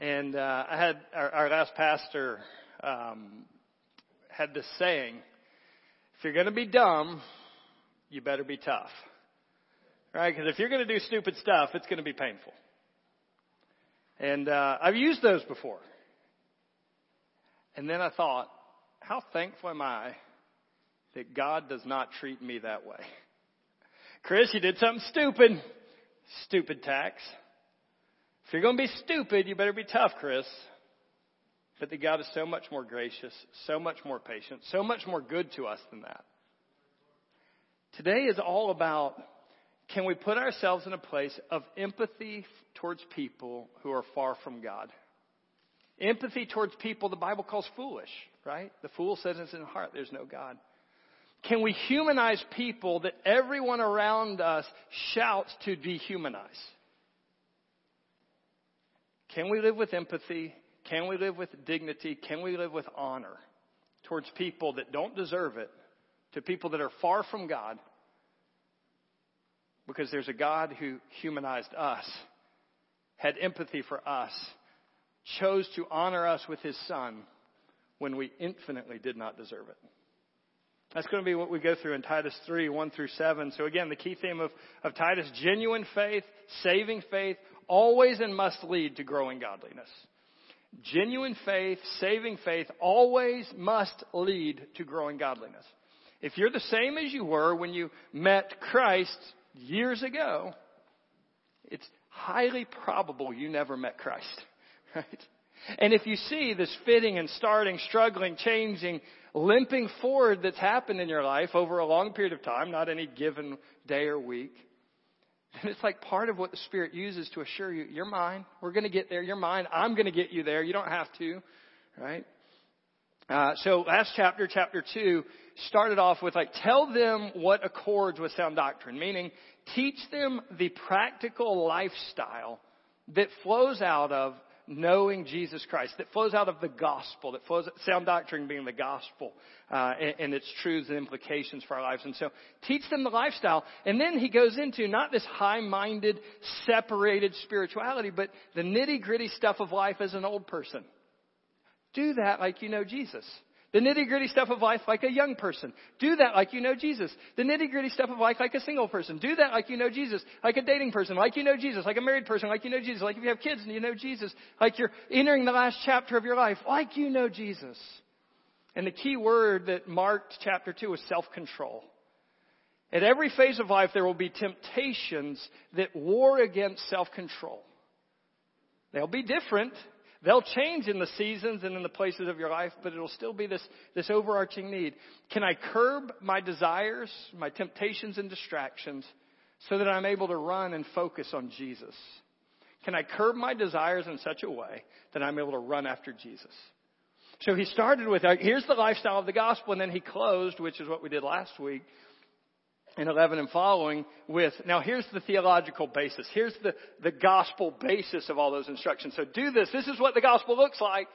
And uh, I had our, our last pastor um, had this saying: "If you're going to be dumb, you better be tough." Right? Because if you're going to do stupid stuff, it's going to be painful. And uh, I've used those before. And then I thought, how thankful am I that God does not treat me that way? Chris, you did something stupid. Stupid tax. If you're going to be stupid, you better be tough, Chris. But that God is so much more gracious, so much more patient, so much more good to us than that. Today is all about can we put ourselves in a place of empathy towards people who are far from God? Empathy towards people the Bible calls foolish, right? The fool says in his heart, there's no God. Can we humanize people that everyone around us shouts to dehumanize? Can we live with empathy? Can we live with dignity? Can we live with honor towards people that don't deserve it, to people that are far from God? Because there's a God who humanized us, had empathy for us, chose to honor us with his son when we infinitely did not deserve it. That's going to be what we go through in Titus 3, 1 through 7. So again, the key theme of, of Titus, genuine faith, saving faith, always and must lead to growing godliness. Genuine faith, saving faith, always must lead to growing godliness. If you're the same as you were when you met Christ years ago, it's highly probable you never met Christ. Right? And if you see this fitting and starting, struggling, changing, limping forward that's happened in your life over a long period of time, not any given day or week, then it's like part of what the Spirit uses to assure you, you're mine. We're going to get there. You're mine. I'm going to get you there. You don't have to. Right? Uh, so last chapter, chapter two, started off with like, tell them what accords with sound doctrine, meaning teach them the practical lifestyle that flows out of knowing Jesus Christ, that flows out of the gospel, that flows, sound doctrine being the gospel, uh, and, and, its truths and implications for our lives. And so teach them the lifestyle. And then he goes into not this high-minded, separated spirituality, but the nitty-gritty stuff of life as an old person. Do that like you know Jesus. The nitty gritty stuff of life like a young person. Do that like you know Jesus. The nitty gritty stuff of life like a single person. Do that like you know Jesus. Like a dating person. Like you know Jesus. Like a married person. Like you know Jesus. Like if you have kids and you know Jesus. Like you're entering the last chapter of your life. Like you know Jesus. And the key word that marked chapter 2 was self-control. At every phase of life, there will be temptations that war against self-control. They'll be different. They'll change in the seasons and in the places of your life, but it'll still be this, this overarching need. Can I curb my desires, my temptations and distractions so that I'm able to run and focus on Jesus? Can I curb my desires in such a way that I'm able to run after Jesus? So he started with, uh, here's the lifestyle of the gospel, and then he closed, which is what we did last week, in 11 and following with, now here's the theological basis. Here's the, the gospel basis of all those instructions. So do this. This is what the gospel looks like.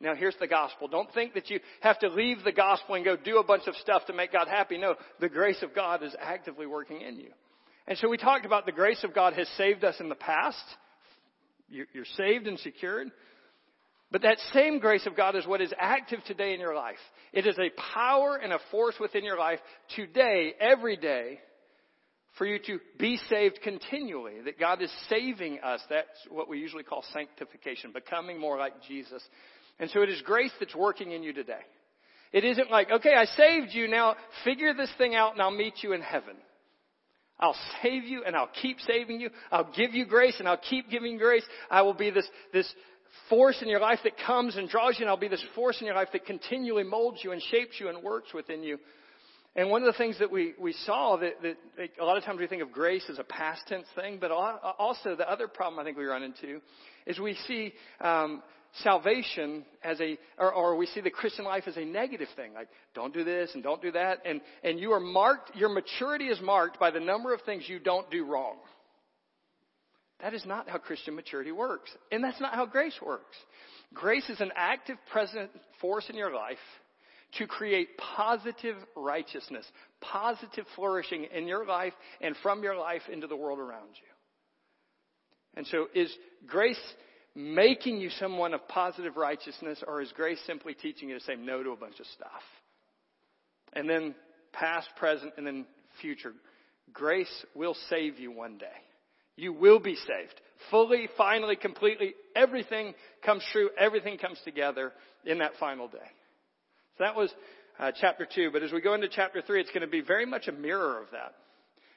Now here's the gospel. Don't think that you have to leave the gospel and go do a bunch of stuff to make God happy. No, the grace of God is actively working in you. And so we talked about the grace of God has saved us in the past. You're saved and secured. But that same grace of God is what is active today in your life. It is a power and a force within your life today, every day, for you to be saved continually. That God is saving us. That's what we usually call sanctification, becoming more like Jesus. And so it is grace that's working in you today. It isn't like, okay, I saved you, now figure this thing out and I'll meet you in heaven. I'll save you and I'll keep saving you. I'll give you grace and I'll keep giving grace. I will be this, this force in your life that comes and draws you, and I'll be this force in your life that continually molds you and shapes you and works within you. And one of the things that we, we saw that, that, a lot of times we think of grace as a past tense thing, but also the other problem I think we run into is we see um, salvation as a, or, or, we see the Christian life as a negative thing. Like, don't do this and don't do that. And, and you are marked, your maturity is marked by the number of things you don't do wrong. That is not how Christian maturity works. And that's not how grace works. Grace is an active present force in your life to create positive righteousness, positive flourishing in your life and from your life into the world around you. And so is grace making you someone of positive righteousness, or is grace simply teaching you to say no to a bunch of stuff? And then past, present, and then future. Grace will save you one day. You will be saved. Fully, finally, completely. Everything comes true. Everything comes together in that final day. So that was uh, chapter 2. But as we go into chapter 3, it's going to be very much a mirror of that.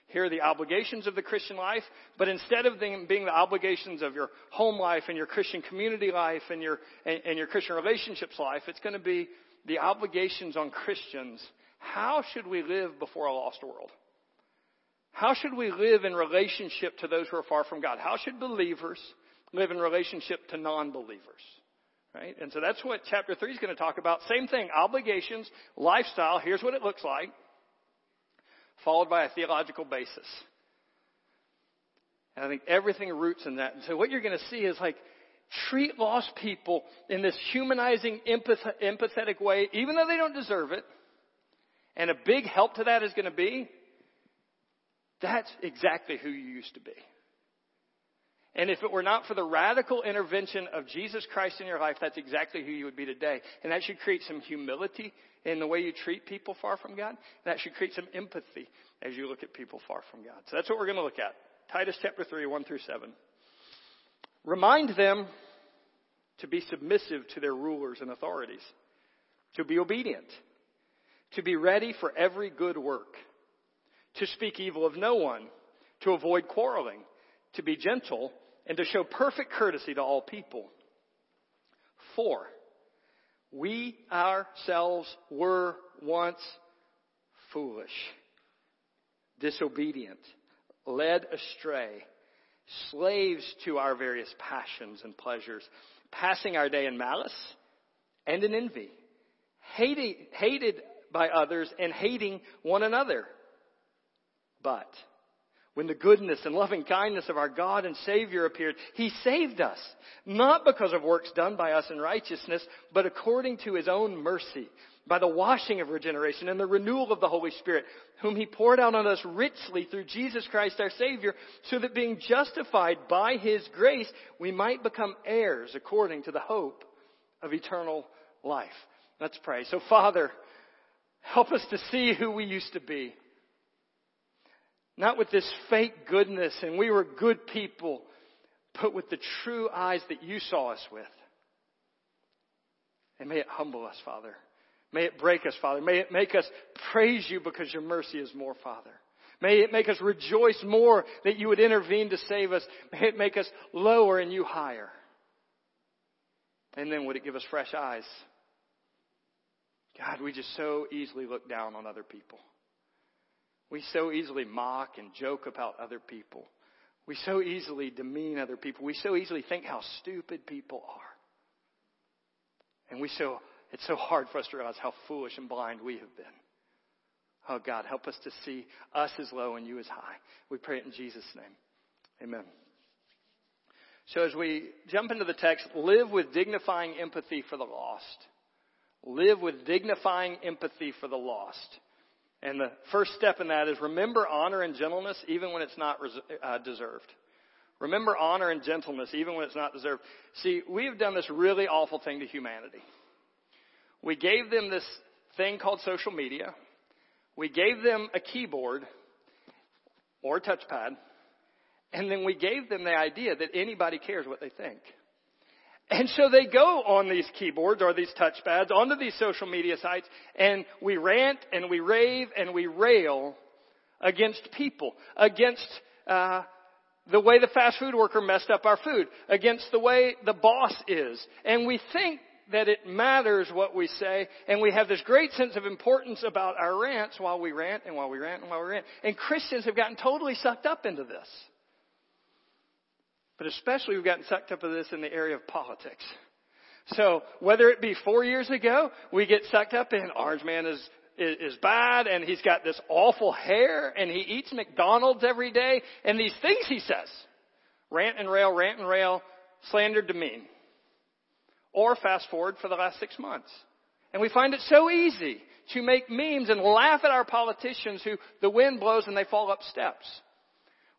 Here are the obligations of the Christian life, but instead of them being the obligations of your home life and your Christian community life and your, and, and your Christian relationships life, it's going to be the obligations on Christians. How should we live before a lost world? How should we live in relationship to those who are far from God? How should believers live in relationship to non-believers? Right? And so that's what chapter 3 is going to talk about. Same thing, obligations, lifestyle, here's what it looks like followed by a theological basis. And I think everything roots in that. And so what you're going to see is like, treat lost people in this humanizing, empath- empathetic way, even though they don't deserve it. And a big help to that is going to be, that's exactly who you used to be. And if it were not for the radical intervention of Jesus Christ in your life, that's exactly who you would be today. And that should create some humility in the way you treat people far from God. That should create some empathy as you look at people far from God. So that's what we're going to look at. Titus chapter 3, 1 through 7. Remind them to be submissive to their rulers and authorities, to be obedient, to be ready for every good work, to speak evil of no one, to avoid quarreling, to be gentle, and to show perfect courtesy to all people. Four, we ourselves were once foolish, disobedient, led astray, slaves to our various passions and pleasures, passing our day in malice and in envy, hated, hated by others and hating one another. But when the goodness and loving kindness of our God and Savior appeared, He saved us, not because of works done by us in righteousness, but according to His own mercy, by the washing of regeneration and the renewal of the Holy Spirit, whom He poured out on us richly through Jesus Christ our Savior, so that being justified by His grace, we might become heirs according to the hope of eternal life. Let's pray. So Father, help us to see who we used to be. Not with this fake goodness and we were good people, but with the true eyes that you saw us with. And may it humble us, Father. May it break us, Father. May it make us praise you because your mercy is more, Father. May it make us rejoice more that you would intervene to save us. May it make us lower and you higher. And then would it give us fresh eyes? God, we just so easily look down on other people. We so easily mock and joke about other people. We so easily demean other people. We so easily think how stupid people are. And we so, it's so hard for us to realize how foolish and blind we have been. Oh God, help us to see us as low and you as high. We pray it in Jesus' name. Amen. So as we jump into the text, live with dignifying empathy for the lost. Live with dignifying empathy for the lost. And the first step in that is remember honor and gentleness even when it's not uh, deserved. Remember honor and gentleness even when it's not deserved. See, we've done this really awful thing to humanity. We gave them this thing called social media. We gave them a keyboard or a touchpad. And then we gave them the idea that anybody cares what they think. And so they go on these keyboards or these touchpads onto these social media sites and we rant and we rave and we rail against people, against uh, the way the fast food worker messed up our food, against the way the boss is. And we think that it matters what we say, and we have this great sense of importance about our rants while we rant and while we rant and while we rant. And Christians have gotten totally sucked up into this. But especially we've gotten sucked up in this in the area of politics. So whether it be four years ago, we get sucked up in Orange Man is, is, is bad and he's got this awful hair and he eats McDonald's every day and these things he says. Rant and rail, rant and rail, slander, demean. Or fast forward for the last six months. And we find it so easy to make memes and laugh at our politicians who the wind blows and they fall up steps.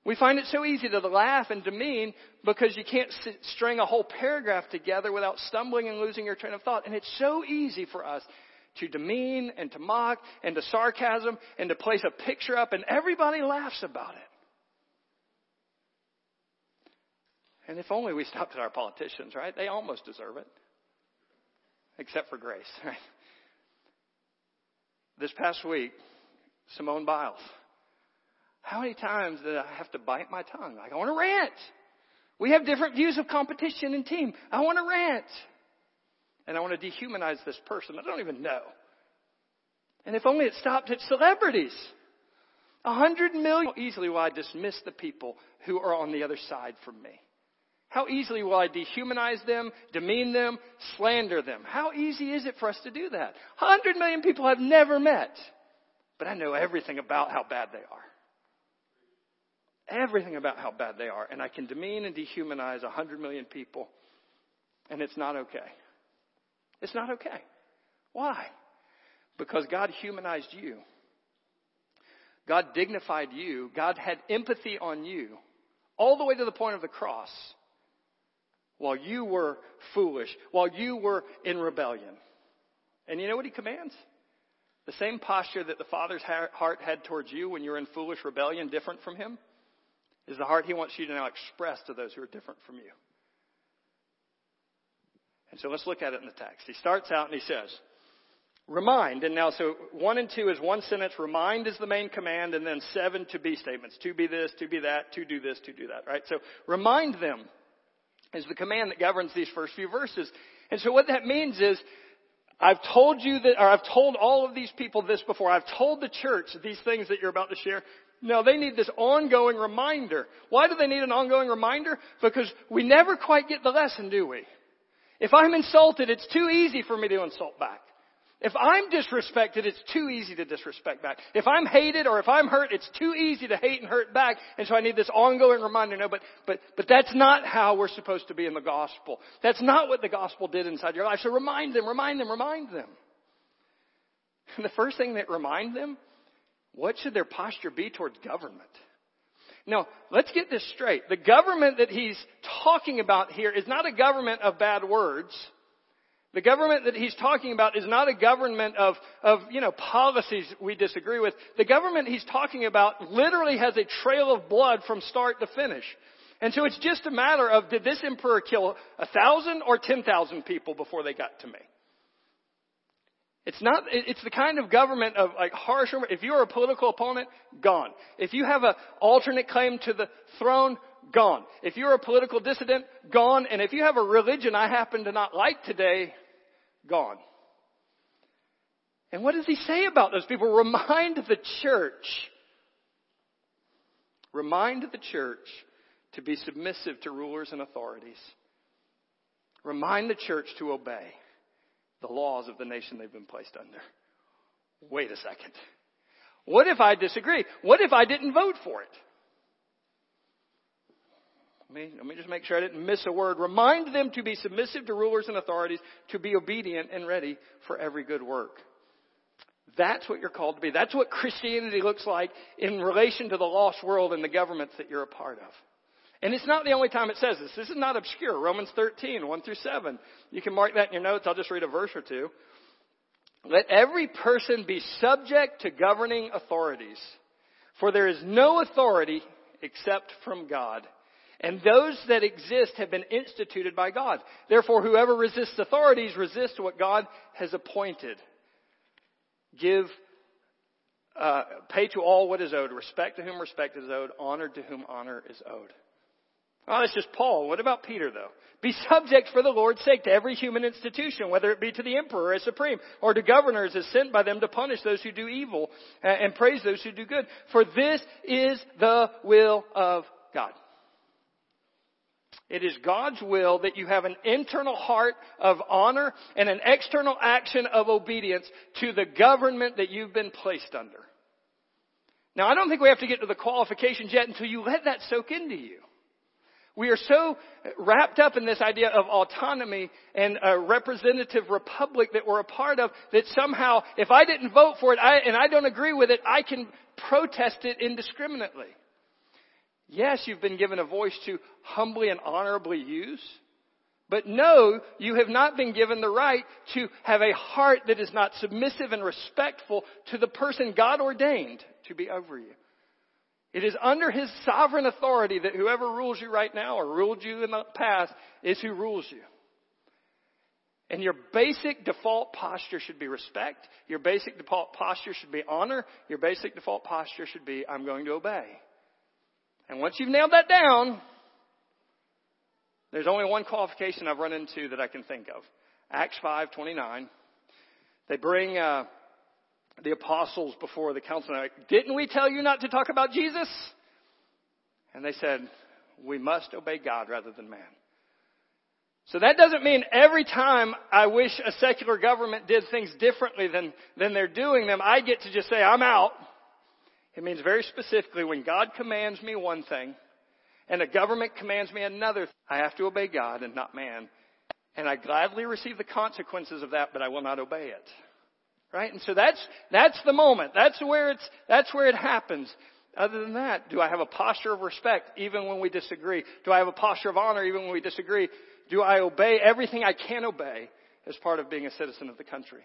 We find it so easy to laugh and demean because you can't string a whole paragraph together without stumbling and losing your train of thought. And it's so easy for us to demean and to mock and to sarcasm and to place a picture up and everybody laughs about it. And if only we stopped at our politicians, right? They almost deserve it. Except for grace, right? This past week, Simone Biles how many times did I have to bite my tongue? Like, I want to rant. We have different views of competition and team. I want to rant. And I want to dehumanize this person. I don't even know. And if only it stopped at celebrities. A hundred million. How easily will I dismiss the people who are on the other side from me? How easily will I dehumanize them, demean them, slander them? How easy is it for us to do that? A hundred million people I've never met, but I know everything about how bad they are everything about how bad they are, and I can demean and dehumanize 100 million people, and it's not okay. It's not okay. Why? Because God humanized you. God dignified you. God had empathy on you all the way to the point of the cross while you were foolish, while you were in rebellion. And you know what he commands? The same posture that the Father's heart had towards you when you were in foolish rebellion, different from him is the heart he wants you to now express to those who are different from you. And so let's look at it in the text. He starts out and he says, Remind, and now so one and two is one sentence. Remind is the main command, and then seven to be statements. To be this, to be that, to do this, to do that, right? So remind them is the command that governs these first few verses. And so what that means is, I've told you that, or I've told all of these people this before. I've told the church these things that you're about to share. No, they need this ongoing reminder. Why do they need an ongoing reminder? Because we never quite get the lesson, do we? If I'm insulted, it's too easy for me to insult back. If I'm disrespected, it's too easy to disrespect back. If I'm hated or if I'm hurt, it's too easy to hate and hurt back. And so I need this ongoing reminder. No, but, but, but that's not how we're supposed to be in the gospel. That's not what the gospel did inside your life. So remind them, remind them, remind them. And the first thing that remind them what should their posture be towards government? Now, let's get this straight. The government that he's talking about here is not a government of bad words. The government that he's talking about is not a government of, of, you know, policies we disagree with. The government he's talking about literally has a trail of blood from start to finish. And so it's just a matter of did this emperor kill a thousand or ten thousand people before they got to me? It's not, it's the kind of government of like harsh, if you're a political opponent, gone. If you have an alternate claim to the throne, gone. If you're a political dissident, gone. And if you have a religion I happen to not like today, gone. And what does he say about those people? Remind the church, remind the church to be submissive to rulers and authorities. Remind the church to obey the laws of the nation they've been placed under. Wait a second. What if I disagree? What if I didn't vote for it? Let me, let me just make sure I didn't miss a word. Remind them to be submissive to rulers and authorities, to be obedient and ready for every good work. That's what you're called to be. That's what Christianity looks like in relation to the lost world and the governments that you're a part of. And it's not the only time it says this. This is not obscure. Romans 13, 1 through 7. You can mark that in your notes. I'll just read a verse or two. Let every person be subject to governing authorities. For there is no authority except from God. And those that exist have been instituted by God. Therefore, whoever resists authorities resists what God has appointed. Give, uh, pay to all what is owed, respect to whom respect is owed, honor to whom honor is owed. Oh, that's just Paul. What about Peter, though? Be subject for the Lord's sake to every human institution, whether it be to the emperor as supreme, or to governors as sent by them to punish those who do evil uh, and praise those who do good. For this is the will of God. It is God's will that you have an internal heart of honor and an external action of obedience to the government that you've been placed under. Now, I don't think we have to get to the qualifications yet until you let that soak into you. We are so wrapped up in this idea of autonomy and a representative republic that we're a part of that somehow, if I didn't vote for it I, and I don't agree with it, I can protest it indiscriminately. Yes, you've been given a voice to humbly and honorably use. But no, you have not been given the right to have a heart that is not submissive and respectful to the person God ordained to be over you. It is under His sovereign authority that whoever rules you right now or ruled you in the past is who rules you. And your basic default posture should be respect. Your basic default posture should be honor. Your basic default posture should be, I'm going to obey. And once you've nailed that down, there's only one qualification I've run into that I can think of. Acts 5:29. They bring uh, the apostles before the council. Like, Didn't we tell you not to talk about Jesus? And they said, we must obey God rather than man. So that doesn't mean every time I wish a secular government did things differently than, than they're doing them, I get to just say, I'm out. It means very specifically when God commands me one thing and a government commands me another, I have to obey God and not man. And I gladly receive the consequences of that, but I will not obey it. Right? And so that's, that's the moment. That's where it's, that's where it happens. Other than that, do I have a posture of respect even when we disagree? Do I have a posture of honor even when we disagree? Do I obey everything I can obey as part of being a citizen of the country?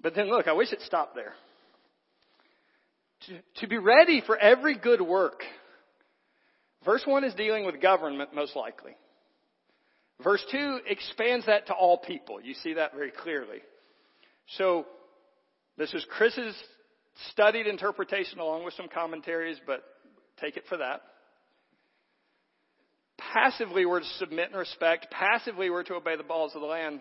But then look, I wish it stopped there. To, to be ready for every good work. Verse 1 is dealing with government, most likely. Verse 2 expands that to all people. You see that very clearly. So, this is Chris's studied interpretation along with some commentaries, but take it for that. Passively, we're to submit and respect. Passively, we're to obey the laws of the land.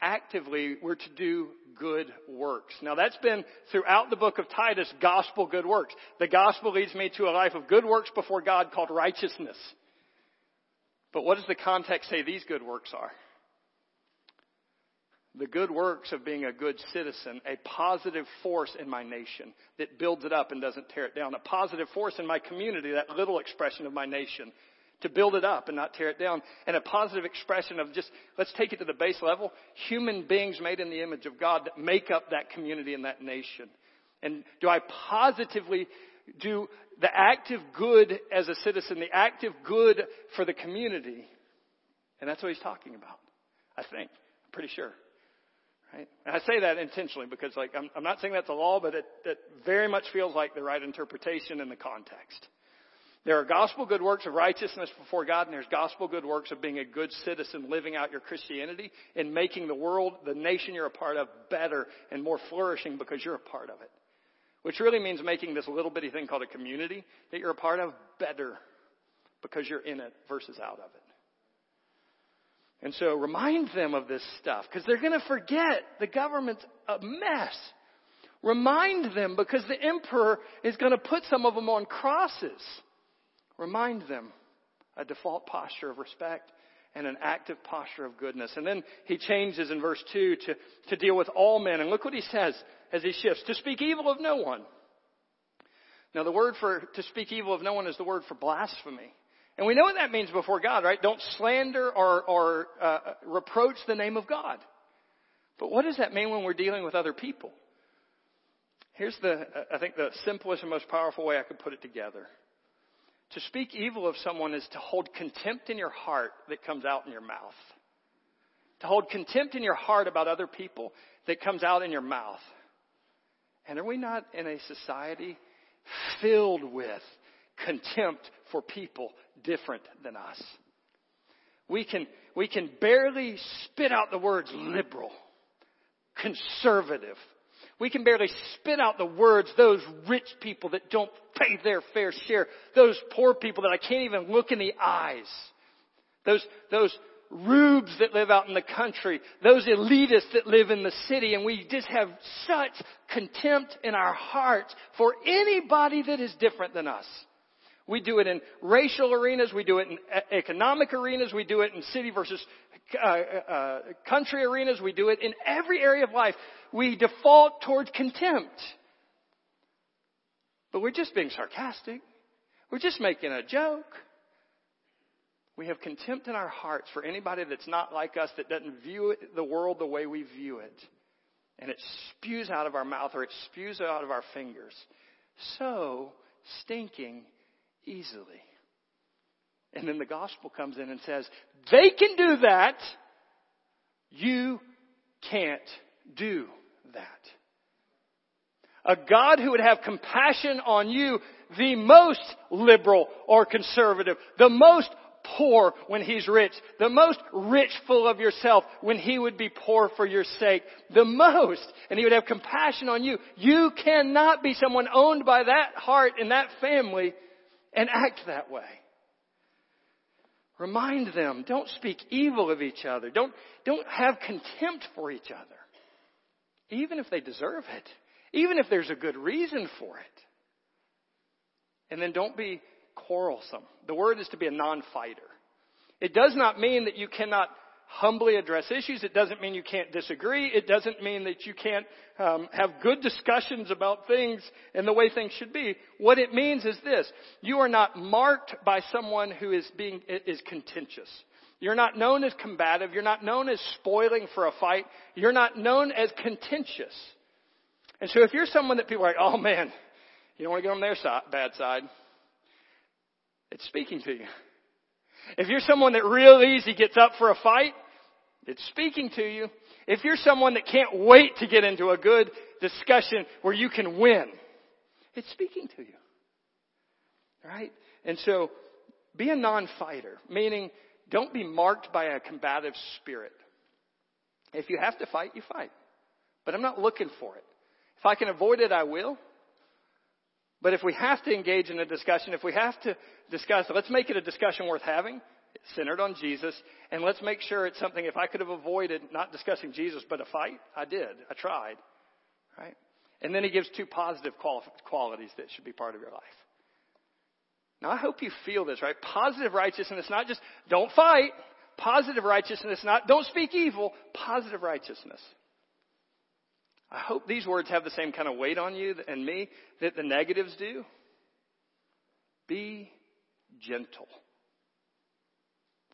Actively, we're to do good works. Now that's been throughout the book of Titus, gospel good works. The gospel leads me to a life of good works before God called righteousness. But what does the context say these good works are? The good works of being a good citizen, a positive force in my nation that builds it up and doesn't tear it down, a positive force in my community, that little expression of my nation to build it up and not tear it down. And a positive expression of just, let's take it to the base level, human beings made in the image of God that make up that community and that nation. And do I positively do the active good as a citizen, the active good for the community? And that's what he's talking about, I think. I'm pretty sure. Right? And I say that intentionally because like I'm, I'm not saying that's a law, but it, it very much feels like the right interpretation in the context. There are gospel good works of righteousness before God, and there's gospel good works of being a good citizen, living out your Christianity, and making the world, the nation you're a part of, better and more flourishing because you're a part of it. Which really means making this little bitty thing called a community that you're a part of better because you're in it versus out of it. And so remind them of this stuff because they're going to forget the government's a mess. Remind them because the emperor is going to put some of them on crosses. Remind them a default posture of respect and an active posture of goodness. And then he changes in verse 2 to, to deal with all men. And look what he says as he shifts to speak evil of no one. Now, the word for to speak evil of no one is the word for blasphemy. And we know what that means before God, right? Don't slander or, or uh, reproach the name of God. But what does that mean when we're dealing with other people? Here's the, I think, the simplest and most powerful way I could put it together. To speak evil of someone is to hold contempt in your heart that comes out in your mouth. To hold contempt in your heart about other people that comes out in your mouth. And are we not in a society filled with contempt for people different than us? We can, we can barely spit out the words liberal, conservative, we can barely spit out the words, those rich people that don't pay their fair share, those poor people that I can't even look in the eyes, those, those rubes that live out in the country, those elitists that live in the city, and we just have such contempt in our hearts for anybody that is different than us. We do it in racial arenas, we do it in economic arenas, we do it in city versus uh, uh, country arenas, we do it in every area of life we default towards contempt. But we're just being sarcastic. We're just making a joke. We have contempt in our hearts for anybody that's not like us, that doesn't view the world the way we view it. And it spews out of our mouth or it spews out of our fingers. So stinking easily. And then the gospel comes in and says, they can do that. You can't do that. A God who would have compassion on you, the most liberal or conservative, the most poor when he's rich, the most rich full of yourself when he would be poor for your sake, the most, and he would have compassion on you. You cannot be someone owned by that heart and that family and act that way. Remind them, don't speak evil of each other. Don't, don't have contempt for each other. Even if they deserve it. Even if there's a good reason for it. And then don't be quarrelsome. The word is to be a non-fighter. It does not mean that you cannot humbly address issues. It doesn't mean you can't disagree. It doesn't mean that you can't um, have good discussions about things and the way things should be. What it means is this: you are not marked by someone who is being is contentious. You're not known as combative. You're not known as spoiling for a fight. You're not known as contentious. And so, if you're someone that people are like, "Oh man, you don't want to get on their side, bad side," it's speaking to you. If you're someone that real easy gets up for a fight, it's speaking to you. If you're someone that can't wait to get into a good discussion where you can win, it's speaking to you. Right? And so, be a non-fighter, meaning don't be marked by a combative spirit. If you have to fight, you fight. But I'm not looking for it. If I can avoid it, I will. But if we have to engage in a discussion, if we have to discuss, let's make it a discussion worth having, centered on Jesus, and let's make sure it's something, if I could have avoided not discussing Jesus, but a fight, I did. I tried. Right? And then he gives two positive qualities that should be part of your life. Now I hope you feel this, right? Positive righteousness, not just don't fight. Positive righteousness, not don't speak evil. Positive righteousness. I hope these words have the same kind of weight on you and me that the negatives do. Be gentle.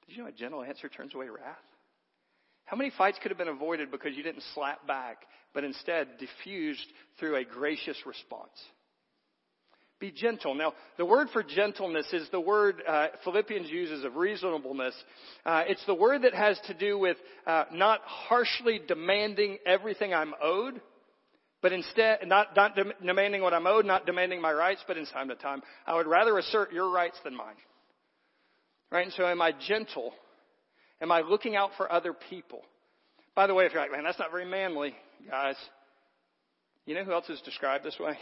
Did you know a gentle answer turns away wrath? How many fights could have been avoided because you didn't slap back, but instead diffused through a gracious response? Be gentle. Now, the word for gentleness is the word uh, Philippians uses of reasonableness. Uh, it's the word that has to do with uh, not harshly demanding everything I'm owed, but instead, not, not demanding what I'm owed, not demanding my rights, but in time to time, I would rather assert your rights than mine. Right? And so, am I gentle? Am I looking out for other people? By the way, if you're like, man, that's not very manly, guys. You know who else is described this way?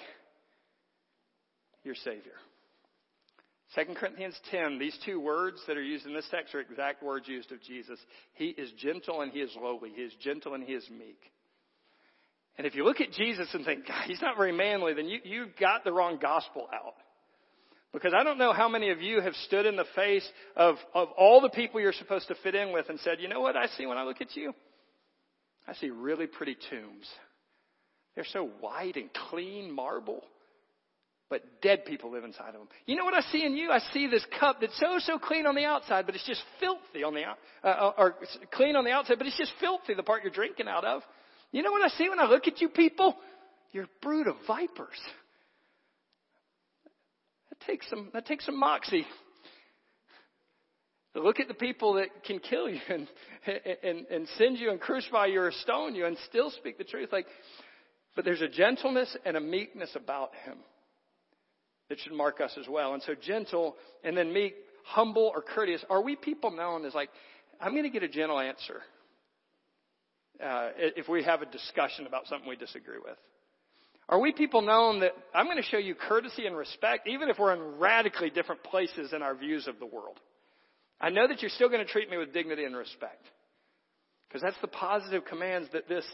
your Savior. 2 Corinthians 10, these two words that are used in this text are exact words used of Jesus. He is gentle and he is lowly. He is gentle and he is meek. And if you look at Jesus and think, God, he's not very manly, then you, you got the wrong gospel out. Because I don't know how many of you have stood in the face of, of all the people you're supposed to fit in with and said, you know what I see when I look at you? I see really pretty tombs. They're so white and clean marble but dead people live inside of them. You know what I see in you? I see this cup that's so so clean on the outside, but it's just filthy on the out, uh, uh or clean on the outside, but it's just filthy the part you're drinking out of. You know what I see when I look at you people? You're brood of vipers. That takes some that takes some moxie. To look at the people that can kill you and, and, and send you and crucify you or stone you and still speak the truth. Like, but there's a gentleness and a meekness about him that should mark us as well. And so gentle and then meek, humble or courteous. Are we people known as like, I'm going to get a gentle answer uh, if we have a discussion about something we disagree with? Are we people known that I'm going to show you courtesy and respect even if we're in radically different places in our views of the world? I know that you're still going to treat me with dignity and respect. Because that's the positive commands that this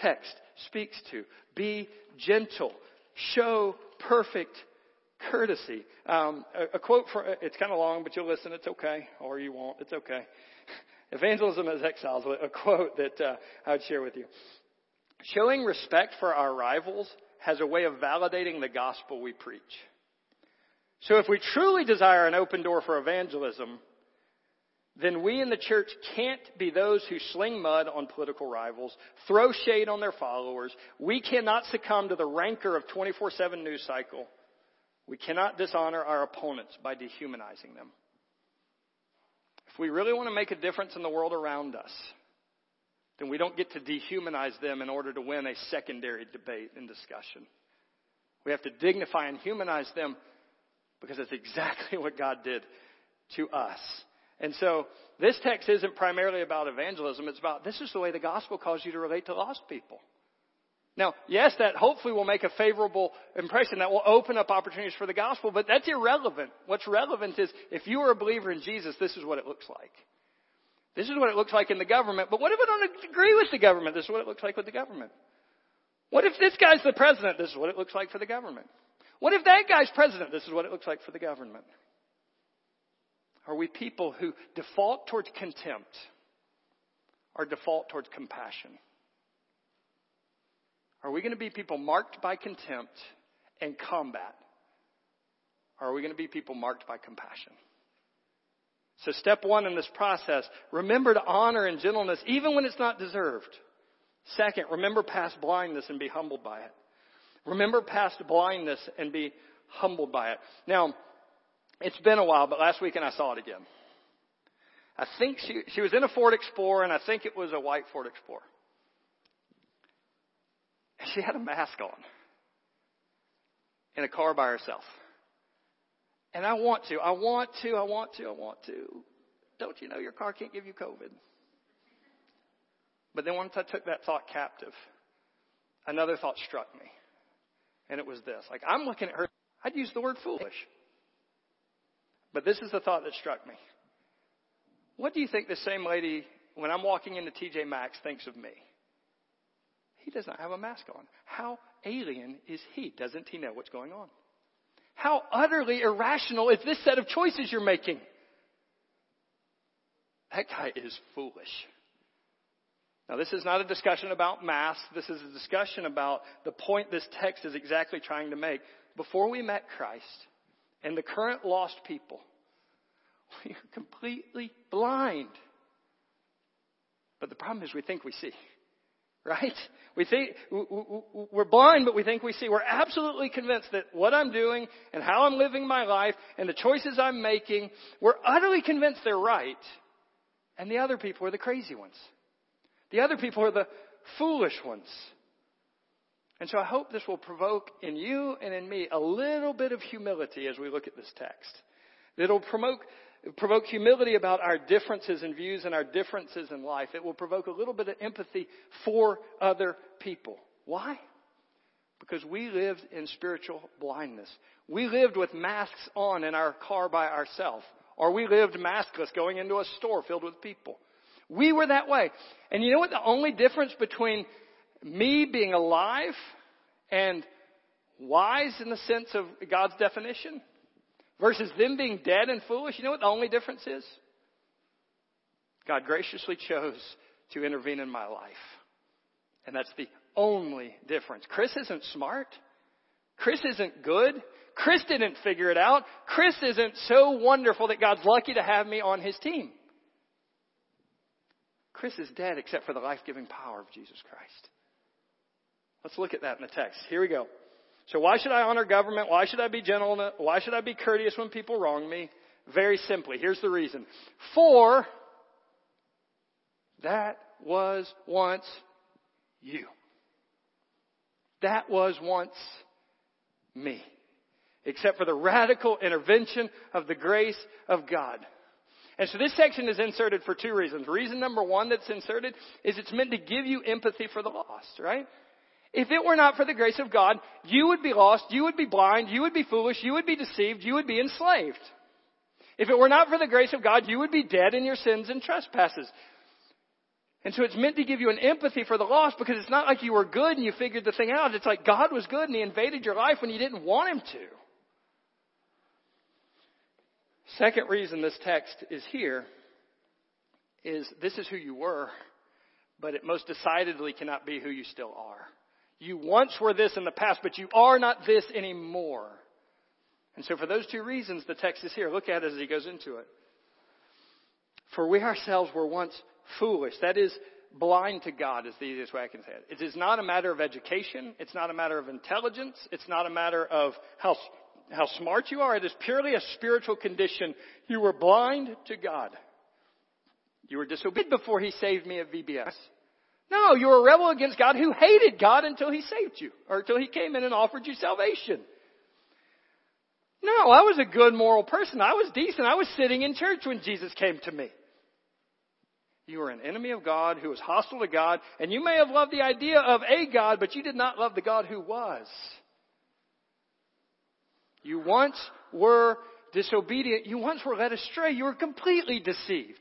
text speaks to. Be gentle. Show perfect courtesy. Um, a, a, quote for it's kind of long, but you'll listen. It's okay, or you won't. It's okay. Evangelism as exiles. A quote that uh, I would share with you. Showing respect for our rivals has a way of validating the gospel we preach. So if we truly desire an open door for evangelism, then we in the church can't be those who sling mud on political rivals, throw shade on their followers. We cannot succumb to the rancor of 24-7 news cycle We cannot dishonor our opponents by dehumanizing them. If we really want to make a difference in the world around us, then we don't get to dehumanize them in order to win a secondary debate and discussion. We have to dignify and humanize them because that's exactly what God did to us. And so this text isn't primarily about evangelism. It's about this is the way the gospel calls you to relate to lost people. Now, yes, that hopefully will make a favorable impression. That will open up opportunities for the gospel, but that's irrelevant. What's relevant is if you are a believer in Jesus, this is what it looks like. This is what it looks like in the government. But what if I don't agree with the government? This is what it looks like with the government. What if this guy's the president? This is what it looks like for the government. What if that guy's president? This is what it looks like for the government. Are we people who default towards contempt or default towards compassion? Are we going to be people marked by contempt and combat? Or are we going to be people marked by compassion? So step one in this process, remember to honor and gentleness even when it's not deserved. Second, remember past blindness and be humbled by it. Remember past blindness and be humbled by it. Now, it's been a while, but last weekend I saw it again. I think she, she was in a Ford Explorer and I think it was a white Ford Explorer. She had a mask on in a car by herself. And I want to, I want to, I want to, I want to. Don't you know your car can't give you COVID? But then once I took that thought captive, another thought struck me. And it was this. Like, I'm looking at her. I'd use the word foolish. But this is the thought that struck me. What do you think the same lady, when I'm walking into TJ Maxx, thinks of me? He does not have a mask on. How alien is he? Doesn't he know what's going on? How utterly irrational is this set of choices you're making? That guy is foolish. Now, this is not a discussion about masks. This is a discussion about the point this text is exactly trying to make. Before we met Christ and the current lost people, we are completely blind. But the problem is we think we see. Right? We think, we're blind, but we think we see. We're absolutely convinced that what I'm doing and how I'm living my life and the choices I'm making, we're utterly convinced they're right. And the other people are the crazy ones. The other people are the foolish ones. And so I hope this will provoke in you and in me a little bit of humility as we look at this text. It'll promote, provoke humility about our differences in views and our differences in life. It will provoke a little bit of empathy for other people. Why? Because we lived in spiritual blindness. We lived with masks on in our car by ourselves. Or we lived maskless going into a store filled with people. We were that way. And you know what the only difference between me being alive and wise in the sense of God's definition versus them being dead and foolish, you know what the only difference is? God graciously chose to intervene in my life. And that's the only difference. Chris isn't smart. Chris isn't good. Chris didn't figure it out. Chris isn't so wonderful that God's lucky to have me on his team. Chris is dead except for the life giving power of Jesus Christ. Let's look at that in the text. Here we go. So why should I honor government? Why should I be gentle? Why should I be courteous when people wrong me? Very simply, here's the reason. For that was once you. That was once me. Except for the radical intervention of the grace of God. And so this section is inserted for two reasons. Reason number one that's inserted is it's meant to give you empathy for the lost, right? If it were not for the grace of God, you would be lost, you would be blind, you would be foolish, you would be deceived, you would be enslaved. If it were not for the grace of God, you would be dead in your sins and trespasses. And so it's meant to give you an empathy for the lost because it's not like you were good and you figured the thing out. It's like God was good and He invaded your life when you didn't want Him to. Second reason this text is here is this is who you were, but it most decidedly cannot be who you still are. You once were this in the past, but you are not this anymore. And so for those two reasons, the text is here. Look at it as he goes into it. For we ourselves were once foolish. That is, blind to God is the easiest way I can say it. It is not a matter of education. It's not a matter of intelligence. It's not a matter of how how smart you are. It is purely a spiritual condition. You were blind to God. You were disobedient before He saved me at VBS. No, you were a rebel against God who hated God until He saved you, or until He came in and offered you salvation. No, I was a good moral person. I was decent. I was sitting in church when Jesus came to me. You were an enemy of God who was hostile to God, and you may have loved the idea of a God, but you did not love the God who was. You once were disobedient. You once were led astray. You were completely deceived.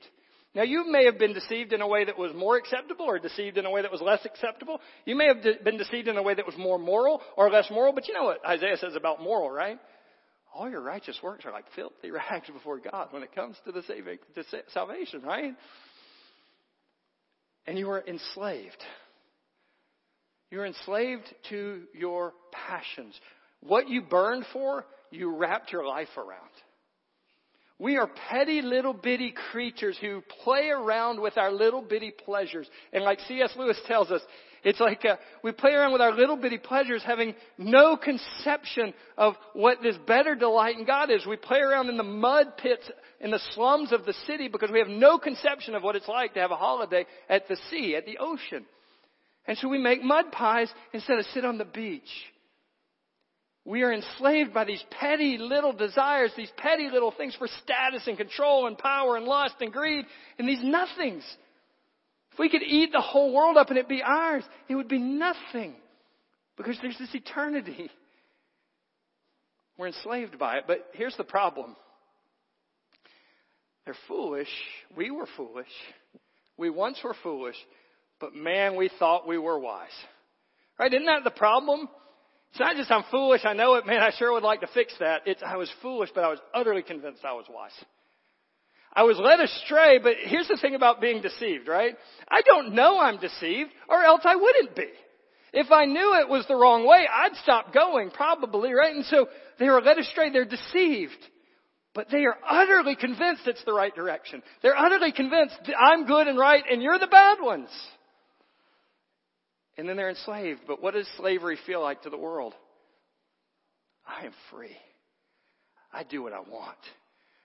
Now, you may have been deceived in a way that was more acceptable or deceived in a way that was less acceptable. You may have been deceived in a way that was more moral or less moral, but you know what Isaiah says about moral, right? All your righteous works are like filthy rags before God when it comes to the saving, to salvation, right? And you were enslaved. You're enslaved to your passions. What you burned for, you wrapped your life around. We are petty little bitty creatures who play around with our little bitty pleasures. And like C.S. Lewis tells us, it's like uh, we play around with our little bitty pleasures having no conception of what this better delight in God is. We play around in the mud pits in the slums of the city because we have no conception of what it's like to have a holiday at the sea, at the ocean. And so we make mud pies instead of sit on the beach. We are enslaved by these petty little desires, these petty little things for status and control and power and lust and greed and these nothings. If we could eat the whole world up and it be ours, it would be nothing because there's this eternity. We're enslaved by it, but here's the problem. They're foolish. We were foolish. We once were foolish, but man, we thought we were wise. Right? Isn't that the problem? It's not just I'm foolish, I know it, man, I sure would like to fix that. It's I was foolish, but I was utterly convinced I was wise. I was led astray, but here's the thing about being deceived, right? I don't know I'm deceived, or else I wouldn't be. If I knew it was the wrong way, I'd stop going, probably, right? And so they are led astray, they're deceived. But they are utterly convinced it's the right direction. They're utterly convinced I'm good and right and you're the bad ones. And then they're enslaved. But what does slavery feel like to the world? I am free. I do what I want.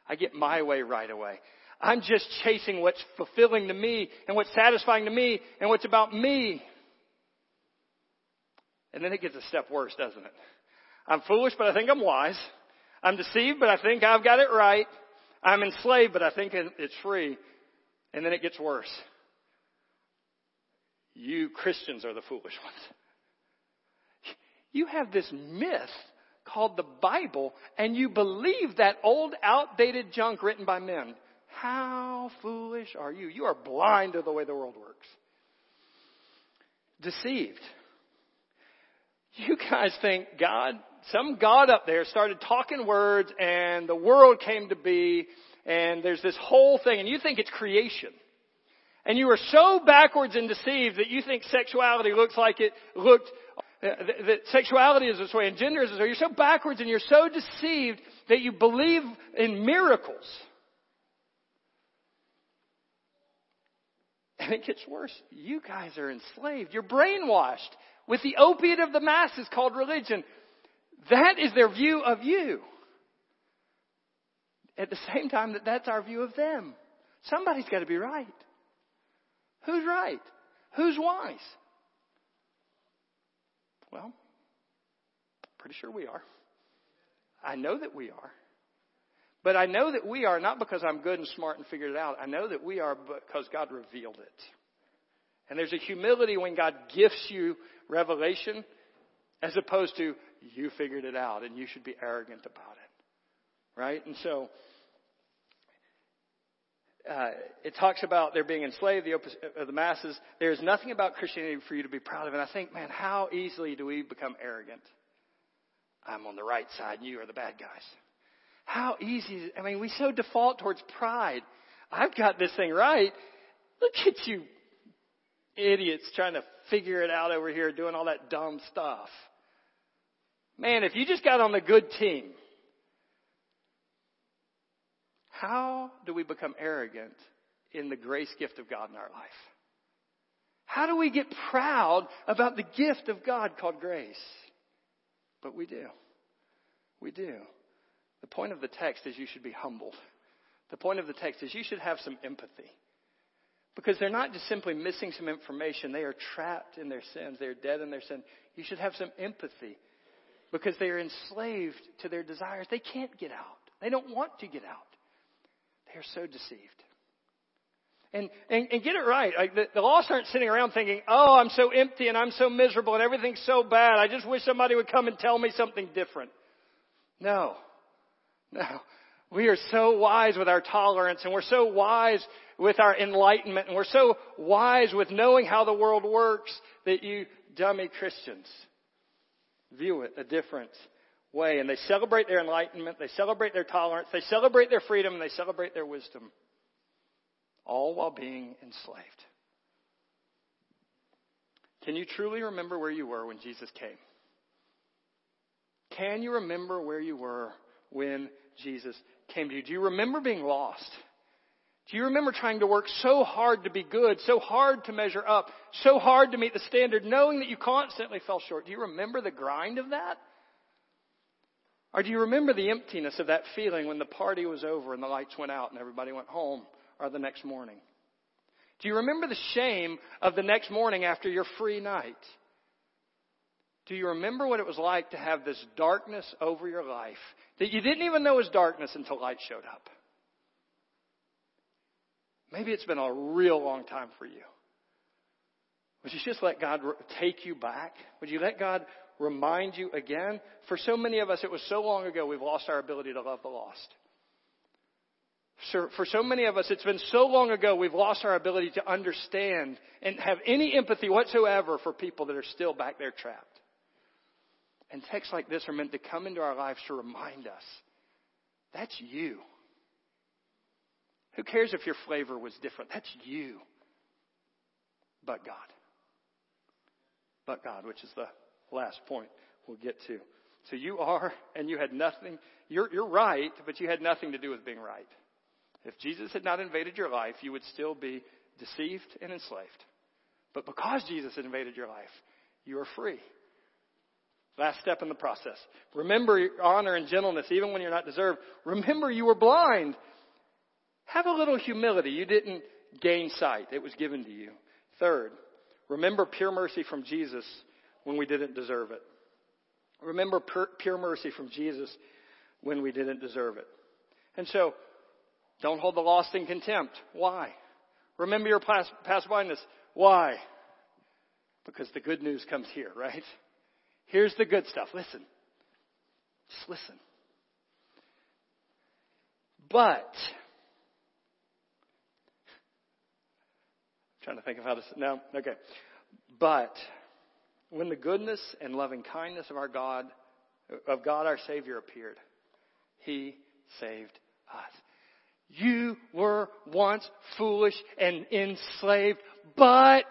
I get my way right away. I'm just chasing what's fulfilling to me and what's satisfying to me and what's about me. And then it gets a step worse, doesn't it? I'm foolish, but I think I'm wise. I'm deceived, but I think I've got it right. I'm enslaved, but I think it's free. And then it gets worse. You Christians are the foolish ones. You have this myth called the Bible, and you believe that old, outdated junk written by men. How foolish are you? You are blind to the way the world works. Deceived. You guys think God, some God up there started talking words and the world came to be and there's this whole thing and you think it's creation. And you are so backwards and deceived that you think sexuality looks like it looked, uh, that sexuality is this way and gender is this way. You're so backwards and you're so deceived that you believe in miracles. And it gets worse. You guys are enslaved. You're brainwashed with the opiate of the masses called religion. That is their view of you. At the same time that that's our view of them. Somebody's got to be right. Who's right? Who's wise? Well, pretty sure we are. I know that we are. But I know that we are not because I'm good and smart and figured it out. I know that we are because God revealed it. And there's a humility when God gifts you revelation as opposed to you figured it out and you should be arrogant about it. Right? And so, uh, it talks about they're being enslaved, the, opus, the masses. There's nothing about Christianity for you to be proud of. And I think, man, how easily do we become arrogant? I'm on the right side and you are the bad guys. How easy, I mean, we so default towards pride. I've got this thing right. Look at you idiots trying to figure it out over here doing all that dumb stuff. Man, if you just got on the good team, how do we become arrogant in the grace gift of God in our life? How do we get proud about the gift of God called grace? But we do. We do. The point of the text is you should be humbled. The point of the text is you should have some empathy. Because they're not just simply missing some information, they are trapped in their sins. They are dead in their sin. You should have some empathy because they are enslaved to their desires. They can't get out. They don't want to get out. They are so deceived. And, and, and get it right. Like the, the lost aren't sitting around thinking, oh, I'm so empty and I'm so miserable and everything's so bad. I just wish somebody would come and tell me something different. No. No. We are so wise with our tolerance and we're so wise with our enlightenment and we're so wise with knowing how the world works that you dummy Christians view it a different way. And they celebrate their enlightenment, they celebrate their tolerance, they celebrate their freedom, and they celebrate their wisdom. All while being enslaved. Can you truly remember where you were when Jesus came? Can you remember where you were when Jesus came to you? Do you remember being lost? Do you remember trying to work so hard to be good, so hard to measure up, so hard to meet the standard, knowing that you constantly fell short? Do you remember the grind of that? Or do you remember the emptiness of that feeling when the party was over and the lights went out and everybody went home or the next morning? Do you remember the shame of the next morning after your free night? Do you remember what it was like to have this darkness over your life that you didn't even know was darkness until light showed up? Maybe it's been a real long time for you. Would you just let God take you back? Would you let God remind you again? For so many of us, it was so long ago we've lost our ability to love the lost. For so many of us, it's been so long ago we've lost our ability to understand and have any empathy whatsoever for people that are still back there trapped. And texts like this are meant to come into our lives to remind us that's you. Who cares if your flavor was different? That's you. But God. But God, which is the last point we'll get to. So you are, and you had nothing, you're, you're right, but you had nothing to do with being right. If Jesus had not invaded your life, you would still be deceived and enslaved. But because Jesus had invaded your life, you are free. Last step in the process. Remember honor and gentleness even when you're not deserved. Remember you were blind have a little humility. You didn't gain sight. It was given to you. Third, remember pure mercy from Jesus when we didn't deserve it. Remember pure mercy from Jesus when we didn't deserve it. And so, don't hold the lost in contempt. Why? Remember your past, past blindness. Why? Because the good news comes here, right? Here's the good stuff. Listen. Just listen. But I'm Trying to think of how to. No, okay. But when the goodness and loving kindness of our God, of God our Savior appeared, He saved us. You were once foolish and enslaved, but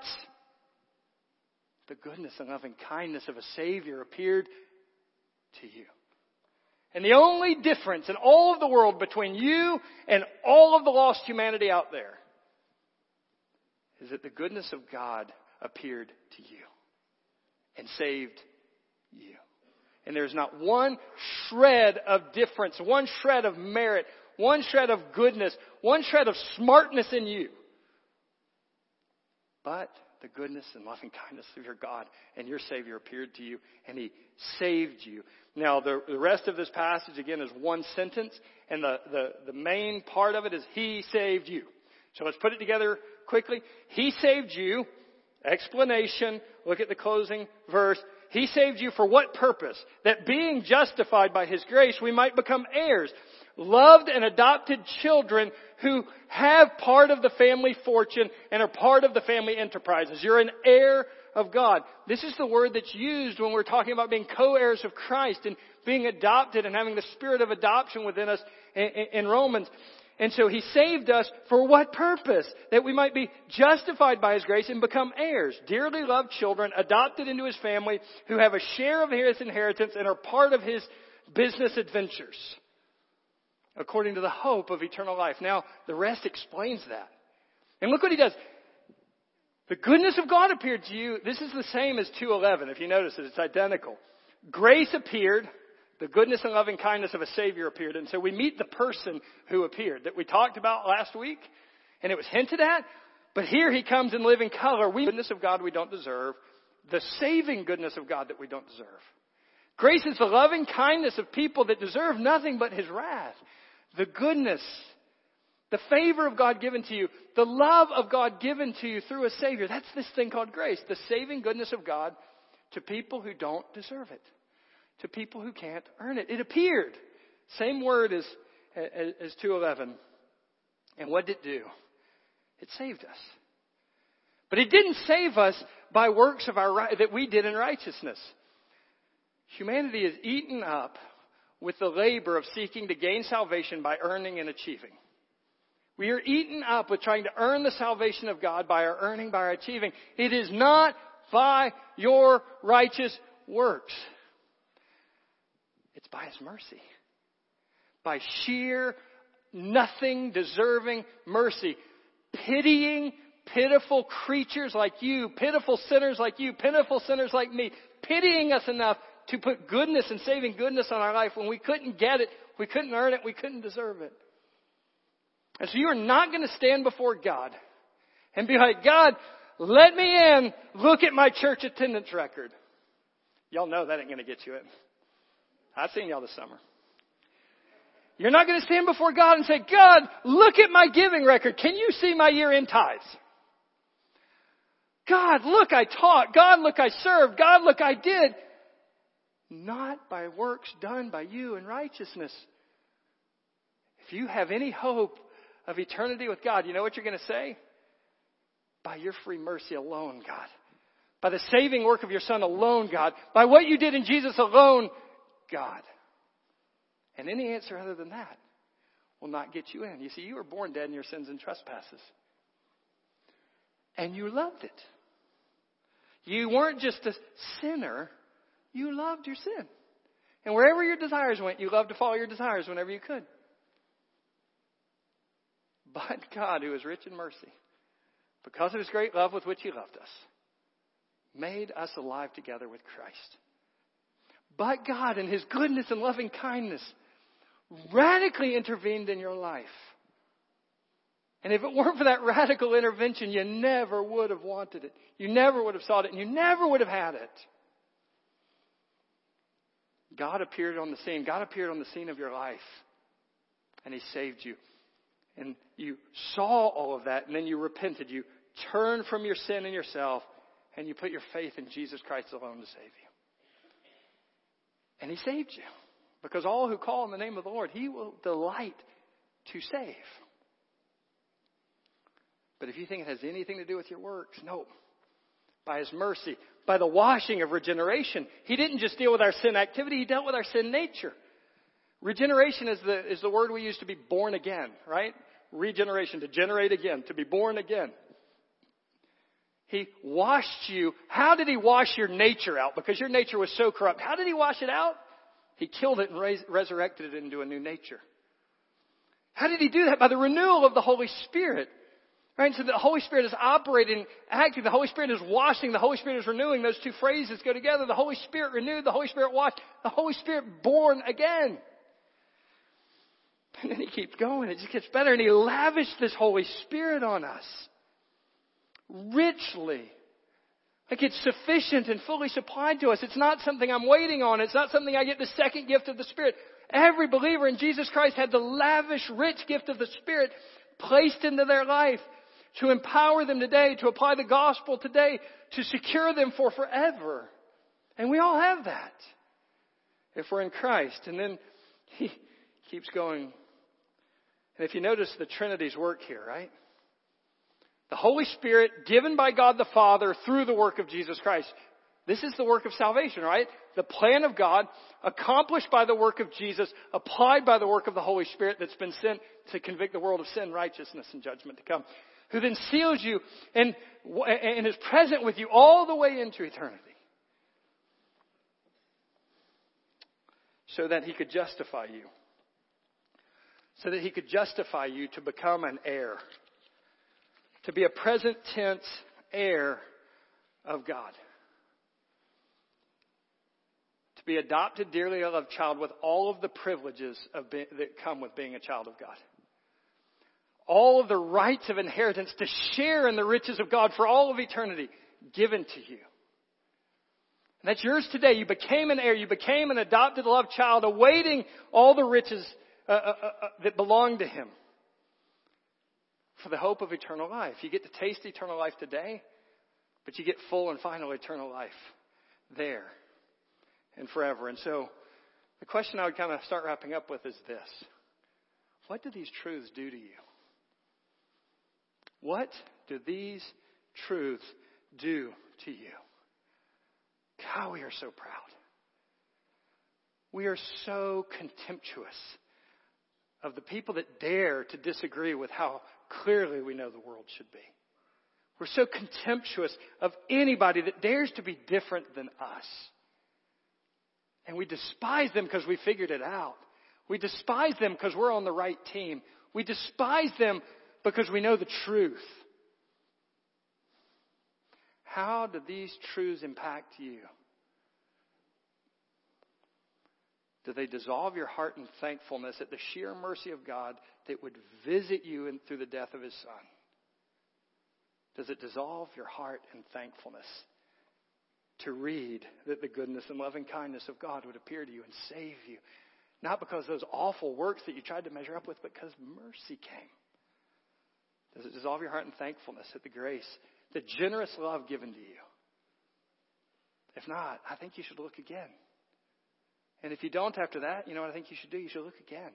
the goodness and loving kindness of a Savior appeared to you. And the only difference in all of the world between you and all of the lost humanity out there is that the goodness of God appeared to you and saved you. And there's not one shred of difference, one shred of merit, one shred of goodness, one shred of smartness in you. But the goodness and loving kindness of your God and your Savior appeared to you and He saved you. Now, the, the rest of this passage, again, is one sentence, and the, the, the main part of it is He saved you. So let's put it together quickly. He saved you. Explanation. Look at the closing verse. He saved you for what purpose? That being justified by His grace, we might become heirs. Loved and adopted children who have part of the family fortune and are part of the family enterprises. You're an heir of God. This is the word that's used when we're talking about being co-heirs of Christ and being adopted and having the spirit of adoption within us in Romans. And so he saved us for what purpose? That we might be justified by his grace and become heirs, dearly loved children, adopted into his family, who have a share of his inheritance and are part of his business adventures, according to the hope of eternal life. Now, the rest explains that. And look what he does. The goodness of God appeared to you. This is the same as 211. If you notice it, it's identical. Grace appeared the goodness and loving kindness of a Savior appeared. And so we meet the person who appeared that we talked about last week, and it was hinted at. But here he comes in living color. We goodness of God we don't deserve, the saving goodness of God that we don't deserve. Grace is the loving kindness of people that deserve nothing but his wrath. The goodness, the favor of God given to you, the love of God given to you through a Savior. That's this thing called grace. The saving goodness of God to people who don't deserve it to people who can't earn it. It appeared. Same word as, as, as 211. And what did it do? It saved us. But it didn't save us by works of our that we did in righteousness. Humanity is eaten up with the labor of seeking to gain salvation by earning and achieving. We are eaten up with trying to earn the salvation of God by our earning, by our achieving. It is not by your righteous works. It's by His mercy. By sheer, nothing deserving mercy. Pitying, pitiful creatures like you, pitiful sinners like you, pitiful sinners like me, pitying us enough to put goodness and saving goodness on our life when we couldn't get it, we couldn't earn it, we couldn't deserve it. And so you are not going to stand before God and be like, God, let me in. Look at my church attendance record. Y'all know that ain't going to get you in. I've seen y'all this summer. You're not going to stand before God and say, God, look at my giving record. Can you see my year end tithes? God, look, I taught. God, look, I served. God, look, I did. Not by works done by you in righteousness. If you have any hope of eternity with God, you know what you're going to say? By your free mercy alone, God. By the saving work of your Son alone, God. By what you did in Jesus alone, God. And any answer other than that will not get you in. You see, you were born dead in your sins and trespasses. And you loved it. You weren't just a sinner, you loved your sin. And wherever your desires went, you loved to follow your desires whenever you could. But God, who is rich in mercy, because of his great love with which he loved us, made us alive together with Christ but God, in His goodness and loving kindness, radically intervened in your life. And if it weren't for that radical intervention, you never would have wanted it. You never would have sought it, and you never would have had it. God appeared on the scene. God appeared on the scene of your life, and He saved you. And you saw all of that, and then you repented. You turned from your sin and yourself, and you put your faith in Jesus Christ alone to save you. And he saved you. Because all who call on the name of the Lord, he will delight to save. But if you think it has anything to do with your works, no. By his mercy, by the washing of regeneration, he didn't just deal with our sin activity, he dealt with our sin nature. Regeneration is the, is the word we use to be born again, right? Regeneration, to generate again, to be born again. He washed you. How did He wash your nature out? Because your nature was so corrupt. How did He wash it out? He killed it and res- resurrected it into a new nature. How did He do that? By the renewal of the Holy Spirit. Right? So the Holy Spirit is operating, acting. The Holy Spirit is washing. The Holy Spirit is renewing. Those two phrases go together. The Holy Spirit renewed. The Holy Spirit washed. The Holy Spirit born again. And then he keeps going. It just gets better. And he lavished this Holy Spirit on us richly. Like it's sufficient and fully supplied to us. It's not something I'm waiting on. It's not something I get the second gift of the Spirit. Every believer in Jesus Christ had the lavish, rich gift of the Spirit placed into their life to empower them today, to apply the gospel today, to secure them for forever. And we all have that if we're in Christ. And then he keeps going. And if you notice the Trinity's work here, right? The Holy Spirit given by God the Father through the work of Jesus Christ. This is the work of salvation, right? The plan of God accomplished by the work of Jesus, applied by the work of the Holy Spirit that's been sent to convict the world of sin, righteousness, and judgment to come. Who then seals you and, and is present with you all the way into eternity. So that he could justify you. So that he could justify you to become an heir to be a present tense heir of God. To be adopted, dearly loved child with all of the privileges of be, that come with being a child of God. All of the rights of inheritance to share in the riches of God for all of eternity given to you. And that's yours today. You became an heir. You became an adopted, loved child, awaiting all the riches uh, uh, uh, uh that belong to Him for the hope of eternal life. You get to taste eternal life today, but you get full and final eternal life there and forever. And so the question I would kind of start wrapping up with is this. What do these truths do to you? What do these truths do to you? God, we are so proud. We are so contemptuous of the people that dare to disagree with how clearly we know the world should be. We're so contemptuous of anybody that dares to be different than us. And we despise them because we figured it out. We despise them because we're on the right team. We despise them because we know the truth. How do these truths impact you? Do they dissolve your heart in thankfulness at the sheer mercy of God that would visit you in, through the death of His Son? Does it dissolve your heart in thankfulness to read that the goodness and loving kindness of God would appear to you and save you? Not because those awful works that you tried to measure up with, but because mercy came. Does it dissolve your heart in thankfulness at the grace, the generous love given to you? If not, I think you should look again. And if you don't after that, you know what I think you should do? You should look again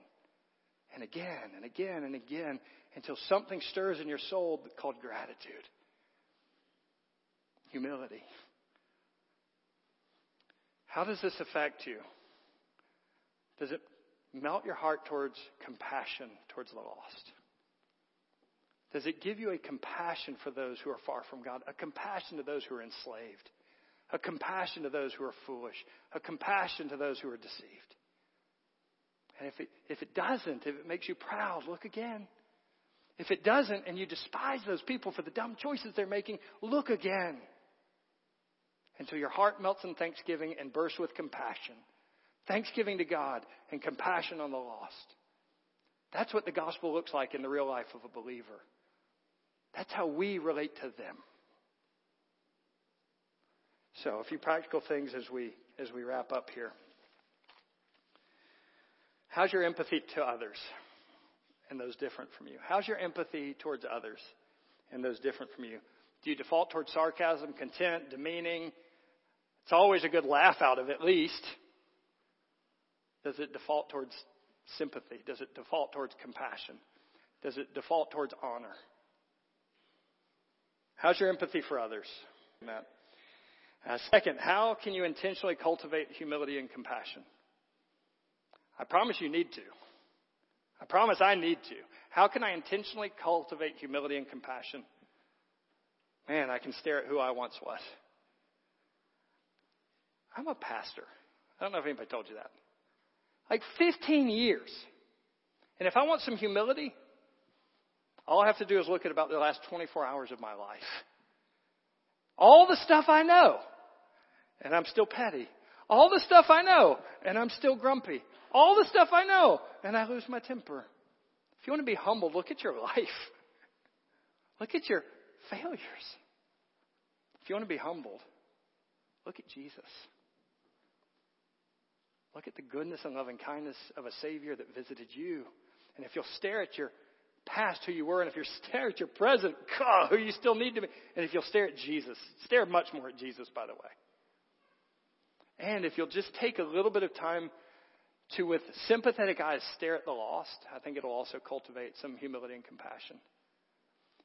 and again and again and again until something stirs in your soul called gratitude, humility. How does this affect you? Does it melt your heart towards compassion towards the lost? Does it give you a compassion for those who are far from God, a compassion to those who are enslaved, a compassion to those who are foolish, a compassion to those who are deceived? And if it, if it doesn't, if it makes you proud, look again. If it doesn't, and you despise those people for the dumb choices they're making, look again. Until your heart melts in thanksgiving and bursts with compassion. Thanksgiving to God and compassion on the lost. That's what the gospel looks like in the real life of a believer. That's how we relate to them. So, a few practical things as we as we wrap up here. How's your empathy to others and those different from you? How's your empathy towards others and those different from you? Do you default towards sarcasm, contempt, demeaning? It's always a good laugh out of it, at least. Does it default towards sympathy? Does it default towards compassion? Does it default towards honor? How's your empathy for others, Matt? Uh, second, how can you intentionally cultivate humility and compassion? I promise you need to. I promise I need to. How can I intentionally cultivate humility and compassion? Man, I can stare at who I once was. I'm a pastor. I don't know if anybody told you that. Like 15 years. And if I want some humility, all I have to do is look at about the last 24 hours of my life. All the stuff I know, and I'm still petty. All the stuff I know, and I'm still grumpy all the stuff I know, and I lose my temper. If you want to be humble, look at your life. Look at your failures. If you want to be humbled, look at Jesus. Look at the goodness and loving kindness of a Savior that visited you. And if you'll stare at your past, who you were, and if you stare at your present, God, who you still need to be, and if you'll stare at Jesus, stare much more at Jesus, by the way. And if you'll just take a little bit of time to with sympathetic eyes stare at the lost, I think it'll also cultivate some humility and compassion.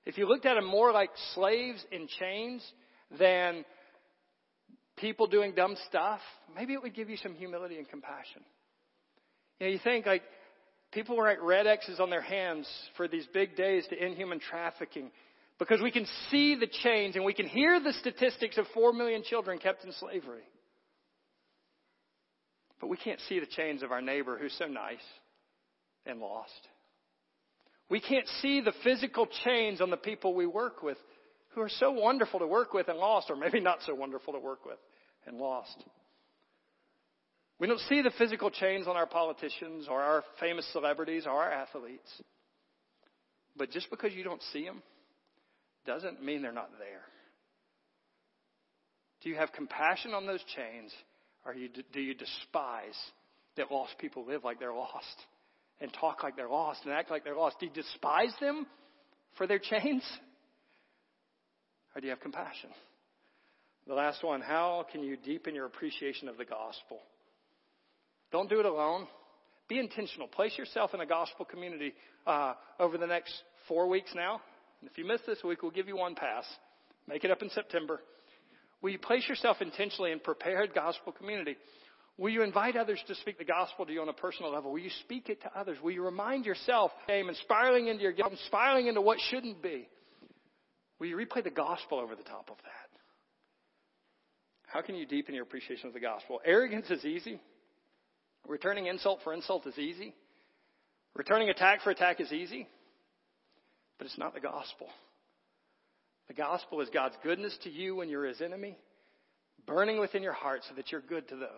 If you looked at them more like slaves in chains than people doing dumb stuff, maybe it would give you some humility and compassion. You know, you think like people write red X's on their hands for these big days to end human trafficking because we can see the change and we can hear the statistics of four million children kept in slavery. But we can't see the chains of our neighbor who's so nice and lost. We can't see the physical chains on the people we work with who are so wonderful to work with and lost, or maybe not so wonderful to work with and lost. We don't see the physical chains on our politicians or our famous celebrities or our athletes. But just because you don't see them doesn't mean they're not there. Do you have compassion on those chains or do you despise that lost people live like they're lost and talk like they're lost and act like they're lost? Do you despise them for their chains? Or do you have compassion? The last one, how can you deepen your appreciation of the gospel? Don't do it alone. Be intentional. Place yourself in a gospel community uh, over the next four weeks now. And if you miss this week, we'll give you one pass. Make it up in September. Will you place yourself intentionally in prepared gospel community? Will you invite others to speak the gospel to you on a personal level? Will you speak it to others? Will you remind yourself, and spiraling into your guilt, spiraling into what shouldn't be? Will you replay the gospel over the top of that? How can you deepen your appreciation of the gospel? Arrogance is easy. Returning insult for insult is easy. Returning attack for attack is easy. But it's not the gospel. The gospel is God's goodness to you when you're his enemy, burning within your heart so that you're good to those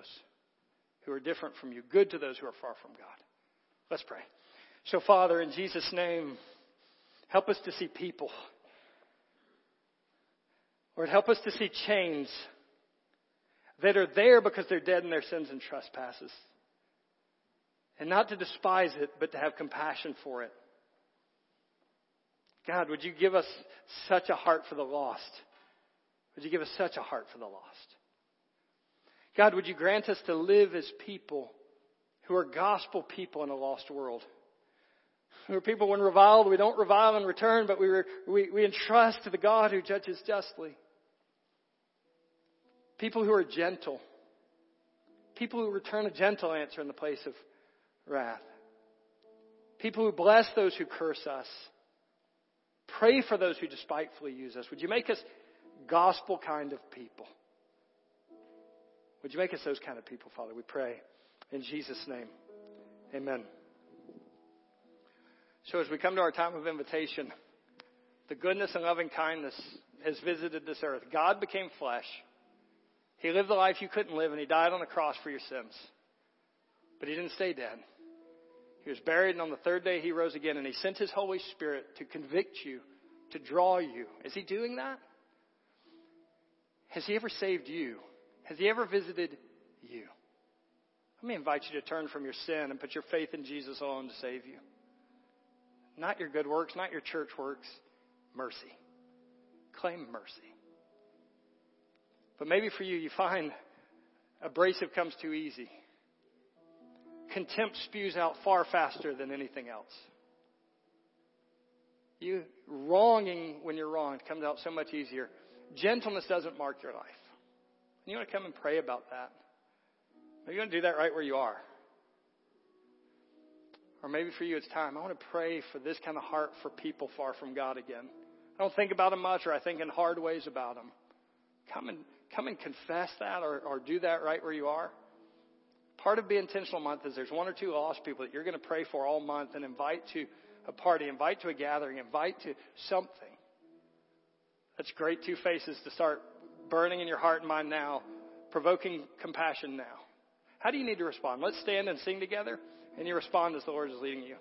who are different from you, good to those who are far from God. Let's pray. So, Father, in Jesus' name, help us to see people. Lord, help us to see chains that are there because they're dead in their sins and trespasses. And not to despise it, but to have compassion for it. God, would you give us such a heart for the lost? Would you give us such a heart for the lost? God, would you grant us to live as people who are gospel people in a lost world? Who are people when reviled, we don't revile in return, but we, we, we entrust to the God who judges justly. People who are gentle. People who return a gentle answer in the place of wrath. People who bless those who curse us. Pray for those who despitefully use us. Would you make us gospel kind of people? Would you make us those kind of people, Father? We pray in Jesus' name. Amen. So as we come to our time of invitation, the goodness and loving kindness has visited this earth. God became flesh. He lived the life you couldn't live and he died on the cross for your sins. But he didn't stay dead. He was buried, and on the third day he rose again, and he sent his Holy Spirit to convict you, to draw you. Is he doing that? Has he ever saved you? Has he ever visited you? Let me invite you to turn from your sin and put your faith in Jesus alone to save you. Not your good works, not your church works. Mercy. Claim mercy. But maybe for you, you find abrasive comes too easy. Contempt spews out far faster than anything else. You wronging when you're wronged comes out so much easier. Gentleness doesn't mark your life. And you want to come and pray about that. Maybe you want to do that right where you are. Or maybe for you it's time. I want to pray for this kind of heart for people far from God again. I don't think about them much or I think in hard ways about them. Come and come and confess that or, or do that right where you are. Part of Be Intentional Month is there's one or two lost people that you're going to pray for all month and invite to a party, invite to a gathering, invite to something. That's great two faces to start burning in your heart and mind now, provoking compassion now. How do you need to respond? Let's stand and sing together, and you respond as the Lord is leading you.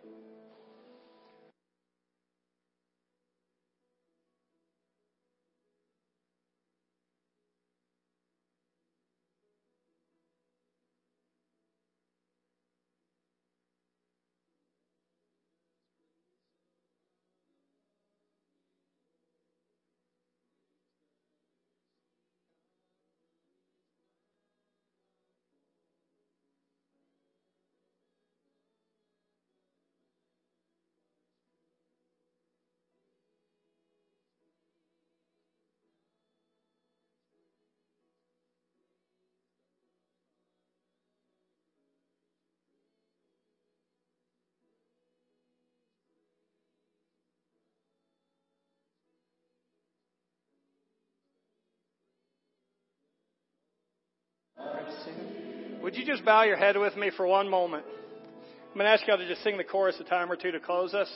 Would you just bow your head with me for one moment? I'm going to ask y'all to just sing the chorus a time or two to close us.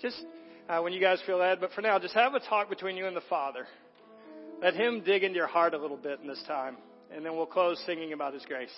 Just uh, when you guys feel led. But for now, just have a talk between you and the Father. Let Him dig into your heart a little bit in this time. And then we'll close singing about His grace.